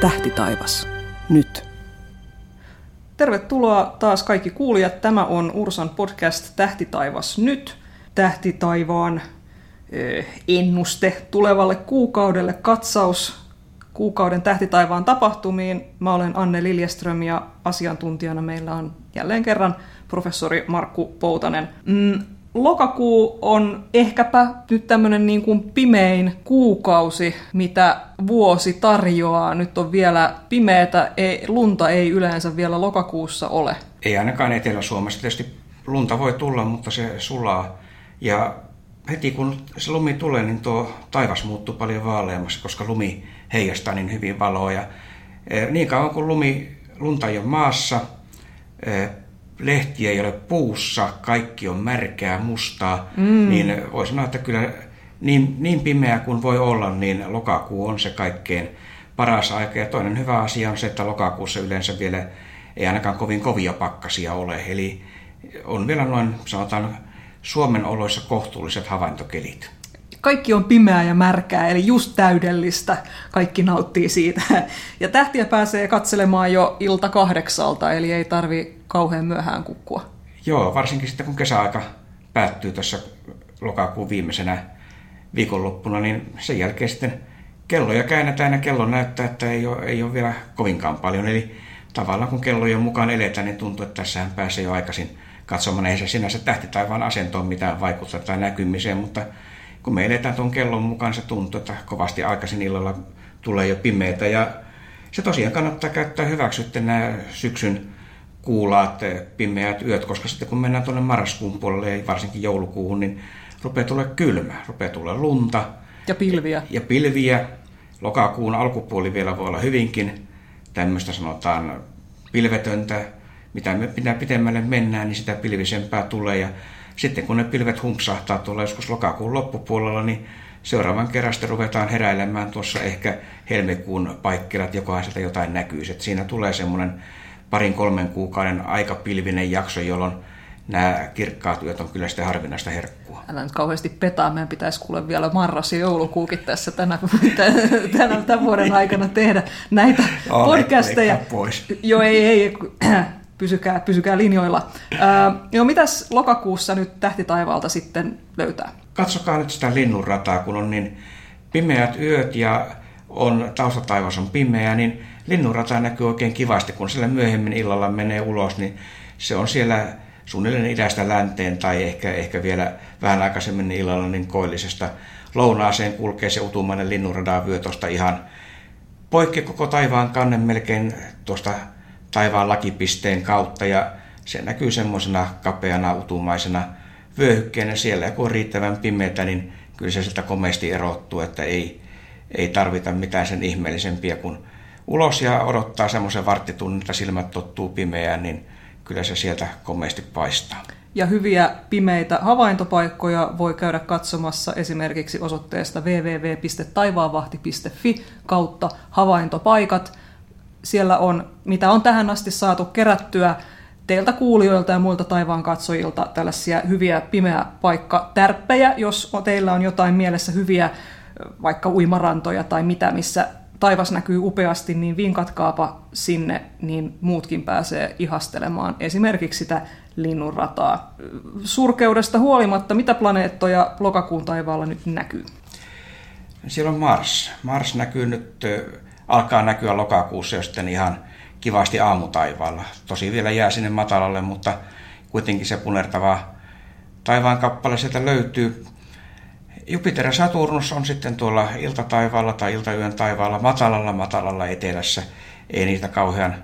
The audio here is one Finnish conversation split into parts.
Tähti taivas. Nyt. Tervetuloa taas kaikki kuulijat. Tämä on Ursan podcast Tähti taivas nyt. Tähti taivaan eh, ennuste tulevalle kuukaudelle, katsaus kuukauden tähtitaivaan tapahtumiin. Mä olen Anne Liljeström ja asiantuntijana meillä on jälleen kerran professori Markku Poutanen. Mm, lokakuu on ehkäpä nyt tämmöinen niin kuin pimein kuukausi, mitä vuosi tarjoaa. Nyt on vielä pimeätä, ei, lunta ei yleensä vielä lokakuussa ole. Ei ainakaan Etelä-Suomessa. Tietysti lunta voi tulla, mutta se sulaa. Ja heti kun se lumi tulee, niin tuo taivas muuttuu paljon vaaleammaksi, koska lumi heijastaa niin hyvin valoa. Ja e, niin kauan kuin lumi, lunta ei ole maassa, e, lehti ei ole puussa, kaikki on märkää, mustaa, mm. niin voi sanoa, että kyllä niin, niin pimeä kuin voi olla, niin lokakuu on se kaikkein paras aika. Ja toinen hyvä asia on se, että lokakuussa yleensä vielä ei ainakaan kovin kovia pakkasia ole. Eli on vielä noin, sanotaan, Suomen oloissa kohtuulliset havaintokelit. Kaikki on pimeää ja märkää, eli just täydellistä. Kaikki nauttii siitä. Ja tähtiä pääsee katselemaan jo ilta kahdeksalta, eli ei tarvi kauhean myöhään kukkua. Joo, varsinkin sitten kun kesäaika päättyy tässä lokakuun viimeisenä viikonloppuna, niin sen jälkeen sitten kelloja käännetään ja kello näyttää, että ei ole, ei ole vielä kovinkaan paljon. Eli tavallaan kun kellojen mukaan eletään, niin tuntuu, että tässähän pääsee jo aikaisin katsomaan. Ei se sinänsä tähtitaivaan asentoon mitään vaikuttaa tai näkymiseen, mutta kun me eletään tuon kellon mukaan, se tuntuu, että kovasti aikaisin illalla tulee jo pimeitä. Ja se tosiaan kannattaa käyttää hyväksi sitten nämä syksyn kuulaat pimeät yöt, koska sitten kun mennään tuonne marraskuun puolelle ja varsinkin joulukuuhun, niin rupeaa tulla kylmä, rupeaa tulla lunta. Ja pilviä. Ja pilviä. Lokakuun alkupuoli vielä voi olla hyvinkin tämmöistä sanotaan pilvetöntä. Mitä, me, mitä pitemmälle mennään, niin sitä pilvisempää tulee. Ja sitten kun ne pilvet humpsahtaa tuolla joskus lokakuun loppupuolella, niin seuraavan kerran sitten ruvetaan heräilemään tuossa ehkä helmikuun paikkerat, jokain sieltä jotain näkyy. Että siinä tulee semmoinen parin kolmen kuukauden aikapilvinen jakso, jolloin nämä kirkkaat yöt on kyllä sitä harvinaista herkkua. Älä nyt kauheasti petaa, meidän pitäisi kuule vielä marras ja joulukuukin tässä tänä, tänä, tämän vuoden aikana tehdä näitä oh, podcasteja. pois. Joo, ei, ei, pysykää, pysykää linjoilla. Äh, joo, mitäs lokakuussa nyt tähtitaivaalta sitten löytää? Katsokaa nyt sitä linnunrataa, kun on niin pimeät yöt ja on taustataivas on pimeä, niin linnunrata näkyy oikein kivasti, kun siellä myöhemmin illalla menee ulos, niin se on siellä suunnilleen idästä länteen tai ehkä, ehkä vielä vähän aikaisemmin illalla niin koillisesta lounaaseen kulkee se utumainen linnunradan vyö tuosta ihan poikki koko taivaan kannen melkein tuosta taivaan lakipisteen kautta ja se näkyy semmoisena kapeana utumaisena vyöhykkeenä siellä ja kun on riittävän pimeätä, niin kyllä se sieltä komeasti erottuu, että ei, ei tarvita mitään sen ihmeellisempiä kuin ulos ja odottaa semmoisen varttitunnin, että silmät tottuu pimeään, niin kyllä se sieltä komeasti paistaa. Ja hyviä pimeitä havaintopaikkoja voi käydä katsomassa esimerkiksi osoitteesta www.taivaanvahti.fi kautta havaintopaikat. Siellä on, mitä on tähän asti saatu kerättyä teiltä kuulijoilta ja muilta taivaan katsojilta tällaisia hyviä pimeä paikka tärppejä, jos teillä on jotain mielessä hyviä vaikka uimarantoja tai mitä, missä taivas näkyy upeasti, niin vinkatkaapa sinne, niin muutkin pääsee ihastelemaan esimerkiksi sitä linnunrataa. Surkeudesta huolimatta, mitä planeettoja lokakuun taivaalla nyt näkyy? Siellä on Mars. Mars näkyy nyt, alkaa näkyä lokakuussa jo sitten ihan kivasti aamutaivaalla. Tosi vielä jää sinne matalalle, mutta kuitenkin se punertava taivaan kappale sieltä löytyy. Jupiter ja Saturnus on sitten tuolla iltataivaalla tai iltayön taivaalla matalalla matalalla etelässä. Ei niitä kauhean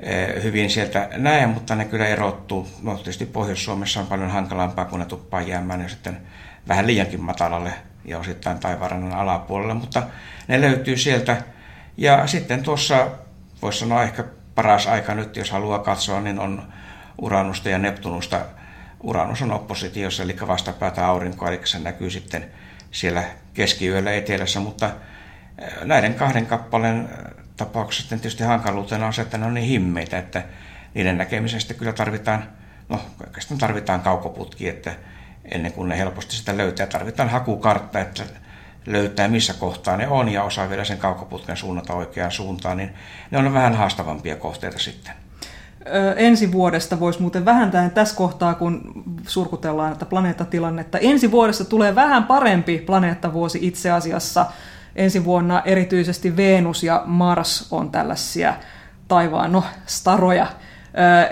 eh, hyvin sieltä näe, mutta ne kyllä erottuu. No tietysti Pohjois-Suomessa on paljon hankalampaa, kun ne tuppaa jäämään ja sitten vähän liiankin matalalle ja osittain taivaanrannan alapuolelle, mutta ne löytyy sieltä. Ja sitten tuossa, voisi sanoa ehkä paras aika nyt, jos haluaa katsoa, niin on Uranusta ja Neptunusta. Uranus on oppositiossa, eli vastapäätä aurinkoa, eli se näkyy sitten siellä keskiyöllä etelässä, mutta näiden kahden kappaleen tapauksessa tietysti hankaluutena on se, että ne on niin himmeitä, että niiden näkemisestä kyllä tarvitaan, no oikeastaan tarvitaan kaukoputki, että ennen kuin ne helposti sitä löytää, tarvitaan hakukartta, että löytää, missä kohtaa ne on ja osaa vielä sen kaukoputken suunnata oikeaan suuntaan, niin ne on vähän haastavampia kohteita sitten. Ensi vuodesta voisi muuten vähentää tässä kohtaa, kun surkutellaan että planeettatilannetta. Ensi vuodesta tulee vähän parempi planeettavuosi itse asiassa. Ensi vuonna erityisesti Venus ja Mars on tällaisia taivaan, no, staroja.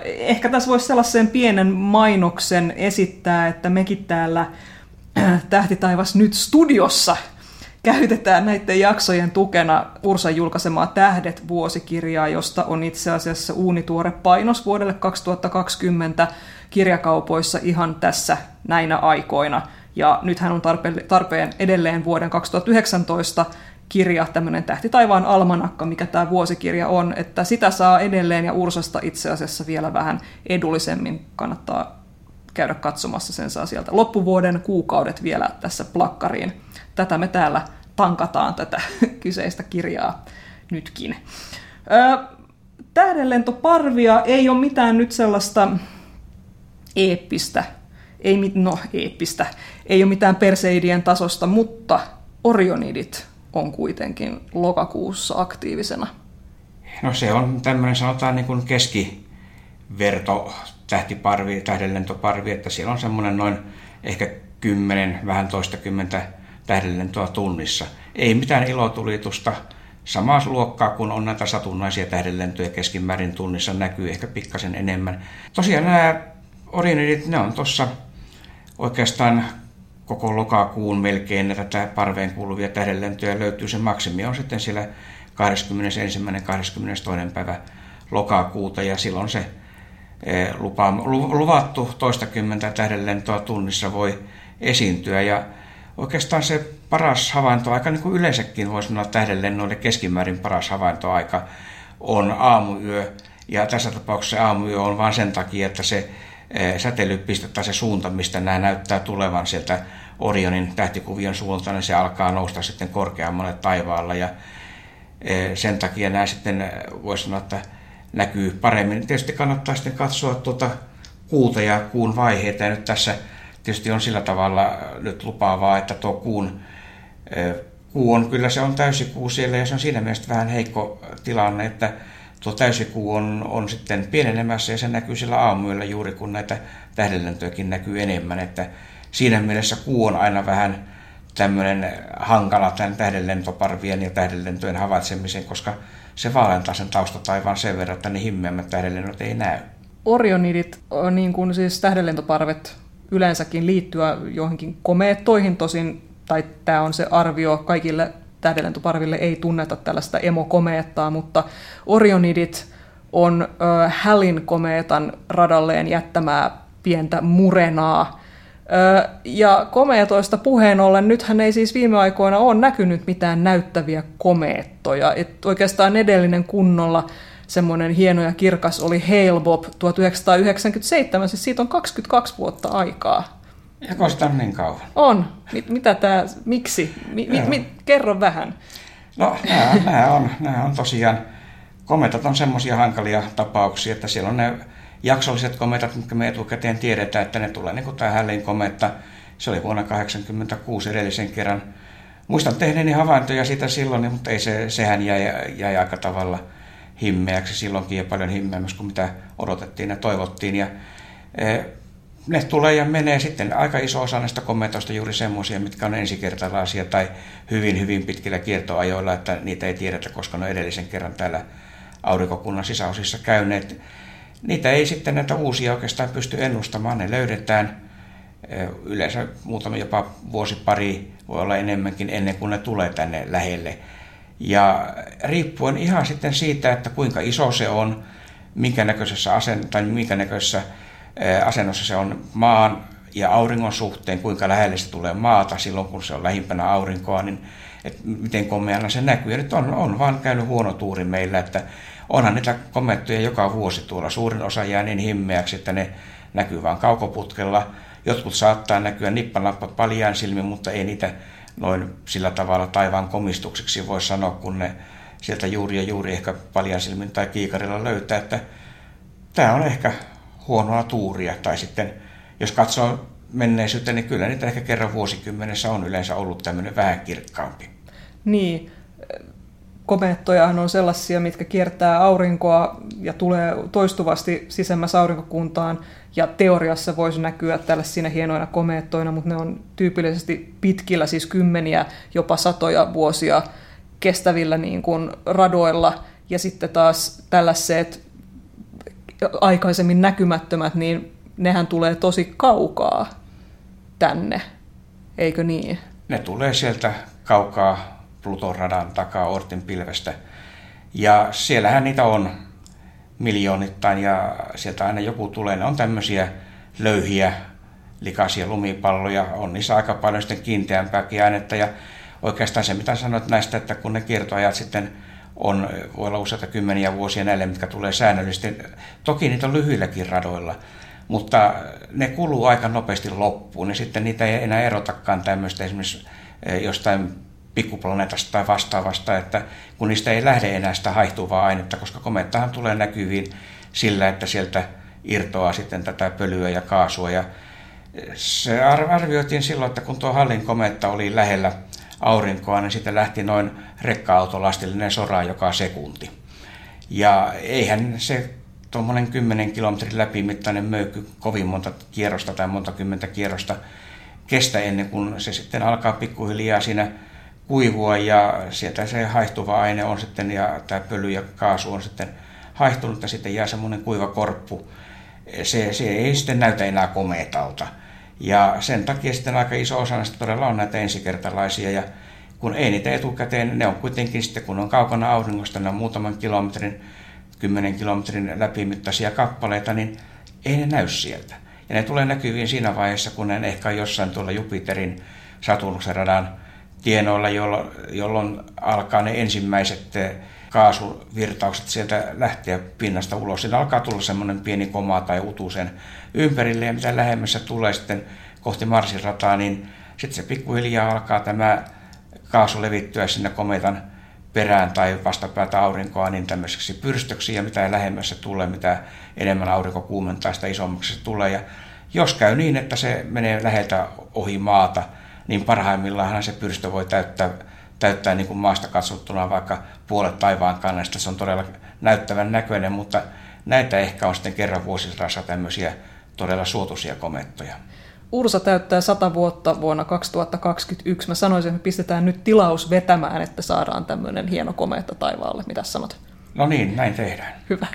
Ehkä tässä voisi sellaisen pienen mainoksen esittää, että mekin täällä Tähti taivas nyt studiossa käytetään näiden jaksojen tukena Ursan julkaisemaa Tähdet vuosikirjaa, josta on itse asiassa uunituore painos vuodelle 2020 kirjakaupoissa ihan tässä näinä aikoina. Ja nythän on tarpeen edelleen vuoden 2019 kirja, tämmöinen Tähti taivaan almanakka, mikä tämä vuosikirja on, että sitä saa edelleen ja Ursasta itse asiassa vielä vähän edullisemmin kannattaa käydä katsomassa, sen saa sieltä loppuvuoden kuukaudet vielä tässä plakkariin. Tätä me täällä tankataan tätä kyseistä kirjaa nytkin. tähdenlentoparvia ei ole mitään nyt sellaista eeppistä, ei, no eeppistä, ei ole mitään Perseidien tasosta, mutta Orionidit on kuitenkin lokakuussa aktiivisena. No se on tämmöinen sanotaan niin kuin keskiverto tähtiparvi, tähdenlentoparvi, että siellä on semmoinen noin ehkä 10, vähän toista kymmentä tähdenlentoa tunnissa. Ei mitään ilotulitusta, samaa luokkaa kuin on näitä satunnaisia tähdenlentoja keskimäärin tunnissa, näkyy ehkä pikkasen enemmän. Tosiaan nämä Orionidit, ne on tuossa oikeastaan koko lokakuun melkein tätä parveen kuuluvia tähdenlentoja löytyy. Se maksimi on sitten siellä 21. 22. päivä lokakuuta ja silloin se eh, lupa, luvattu toistakymmentä tähdenlentoa tunnissa voi esiintyä. Ja oikeastaan se paras havaintoaika, niin kuin yleensäkin voisi sanoa tähdenlennoille keskimäärin paras havaintoaika, on aamuyö. Ja tässä tapauksessa aamuyö on vain sen takia, että se Eh, säteilypiste tai se suunta, mistä nämä näyttää tulevan sieltä Orionin tähtikuvion suuntaan, niin se alkaa nousta sitten korkeammalle taivaalla ja eh, sen takia nämä sitten eh, voisi sanoa, että näkyy paremmin. Tietysti kannattaa sitten katsoa tuota kuuta ja kuun vaiheita ja nyt tässä tietysti on sillä tavalla nyt lupaavaa, että tuo kuun kuu on, kyllä se on täysikuu siellä ja se on siinä mielessä vähän heikko tilanne, että tuo täysikuu on, on sitten pienenemässä ja se näkyy sillä aamuyöllä juuri kun näitä tähdenlentojakin näkyy enemmän, että siinä mielessä kuu on aina vähän tämmöinen hankala tämän tähdenlentoparvien ja tähdenlentojen havaitsemiseen, koska se vaalentaa sen taustataivaan sen verran, että ne himmeämmät tähdenlennot ei näy. Orionidit, niin kuin siis tähdenlentoparvet yleensäkin liittyä johonkin komeettoihin tosin, tai tämä on se arvio kaikille tähdenlentoparville ei tunneta tällaista emokomeettaa, mutta Orionidit on Hallin komeetan radalleen jättämää pientä murenaa. Ja komeetoista puheen ollen, nythän ei siis viime aikoina ole näkynyt mitään näyttäviä komeettoja. Et oikeastaan edellinen kunnolla semmoinen hieno ja kirkas oli Hale Bob 1997, siis siitä on 22 vuotta aikaa. Joko sitä on niin kauan? On. Mit, mitä tämä, miksi? Mi, mi, mi, kerro vähän. No nämä, nämä, on, nämä on tosiaan, kometat on semmoisia hankalia tapauksia, että siellä on ne jaksolliset kometat, mitkä me etukäteen tiedetään, että ne tulee niin kuin tämä Hällin kometta. Se oli vuonna 1986 edellisen kerran. Muistan tehneeni havaintoja siitä silloin, mutta ei se, sehän jäi, jäi aika tavalla himmeäksi silloinkin ja paljon himmeämmäksi kuin mitä odotettiin ja toivottiin. Ja, e, ne tulee ja menee sitten aika iso osa näistä kommentoista juuri semmoisia, mitkä on ensikertalaisia tai hyvin, hyvin pitkillä kiertoajoilla, että niitä ei tiedetä, koska ne on edellisen kerran täällä aurinkokunnan sisäosissa käyneet. Niitä ei sitten näitä uusia oikeastaan pysty ennustamaan, ne löydetään yleensä muutama jopa vuosi pari, voi olla enemmänkin ennen kuin ne tulee tänne lähelle. Ja riippuen ihan sitten siitä, että kuinka iso se on, minkä näköisessä asen, tai minkä näköisessä asennossa se on maan ja auringon suhteen, kuinka lähelle se tulee maata silloin, kun se on lähimpänä aurinkoa, niin että miten komeana se näkyy. Ja nyt on, on vaan käynyt huono tuuri meillä, että onhan niitä komettuja joka vuosi tuolla. Suurin osa jää niin himmeäksi, että ne näkyy vain kaukoputkella. Jotkut saattaa näkyä nippanappa paljaan silmin, mutta ei niitä noin sillä tavalla taivaan komistukseksi voi sanoa, kun ne sieltä juuri ja juuri ehkä paljaan silmin tai kiikarilla löytää, että tämä on ehkä huonoa tuuria. Tai sitten jos katsoo menneisyyttä, niin kyllä niitä ehkä kerran vuosikymmenessä on yleensä ollut tämmöinen vähän kirkkaampi. Niin, komeettojahan on sellaisia, mitkä kiertää aurinkoa ja tulee toistuvasti sisemmäs aurinkokuntaan, ja teoriassa voisi näkyä tällaisina hienoina komeettoina, mutta ne on tyypillisesti pitkillä, siis kymmeniä, jopa satoja vuosia kestävillä niin kuin radoilla, ja sitten taas tällaiset aikaisemmin näkymättömät, niin nehän tulee tosi kaukaa tänne, eikö niin? Ne tulee sieltä kaukaa Pluton radan takaa Ortin pilvestä. Ja siellähän niitä on miljoonittain ja sieltä aina joku tulee. Ne on tämmöisiä löyhiä, likaisia lumipalloja. On niissä aika paljon sitten kiinteämpääkin ainetta. Ja oikeastaan se, mitä sanoit näistä, että kun ne kiertoajat sitten on, voi olla useita kymmeniä vuosia näille, mitkä tulee säännöllisesti. Toki niitä on lyhyilläkin radoilla, mutta ne kuluu aika nopeasti loppuun, niin sitten niitä ei enää erotakaan tämmöistä esimerkiksi eh, jostain pikkuplaneetasta tai vastaavasta, että kun niistä ei lähde enää sitä haihtuvaa ainetta, koska komettahan tulee näkyviin sillä, että sieltä irtoaa sitten tätä pölyä ja kaasua. Ja se arvioitiin silloin, että kun tuo Hallin kometta oli lähellä aurinkoa, niin sitten lähti noin rekka-autolastillinen sora joka sekunti. Ja eihän se tuommoinen 10 kilometrin läpimittainen möykky kovin monta kierrosta tai monta kymmentä kierrosta kestä ennen kuin se sitten alkaa pikkuhiljaa siinä kuivua ja sieltä se haihtuva aine on sitten ja tämä pöly ja kaasu on sitten haihtunut ja sitten jää semmoinen kuiva korppu. Se, se ei sitten näytä enää komeetalta. Ja sen takia sitten aika iso osa näistä todella on näitä ensikertalaisia ja kun ei niitä etukäteen, ne on kuitenkin sitten kun on kaukana auringosta, ne on muutaman kilometrin, kymmenen kilometrin läpimittaisia kappaleita, niin ei ne näy sieltä. Ja ne tulee näkyviin siinä vaiheessa, kun ne ehkä jossain tuolla Jupiterin Saturnuksen radan tienoilla, jolloin, jolloin alkaa ne ensimmäiset eh, kaasuvirtaukset sieltä lähteä pinnasta ulos. Siinä alkaa tulla semmoinen pieni koma tai utu sen ympärille ja mitä lähemmässä tulee sitten kohti Marsin rataa, niin sitten se pikkuhiljaa alkaa tämä kaasu levittyä sinne kometan perään tai vastapäätä aurinkoa niin tämmöiseksi pyrstöksi ja mitä lähemmässä tulee, mitä enemmän aurinko kuumentaa, sitä isommaksi se tulee. Ja jos käy niin, että se menee läheltä ohi maata, niin parhaimmillaan se pyrstö voi täyttää, täyttää niin kuin maasta katsottuna vaikka puolet taivaan kannesta. Se on todella näyttävän näköinen, mutta näitä ehkä on sitten kerran vuosisadassa tämmöisiä todella suotuisia komettoja. Ursa täyttää 100 vuotta vuonna 2021. Mä sanoisin, että me pistetään nyt tilaus vetämään, että saadaan tämmöinen hieno kometta taivaalle. Mitä sanot? No niin, näin tehdään. Hyvä.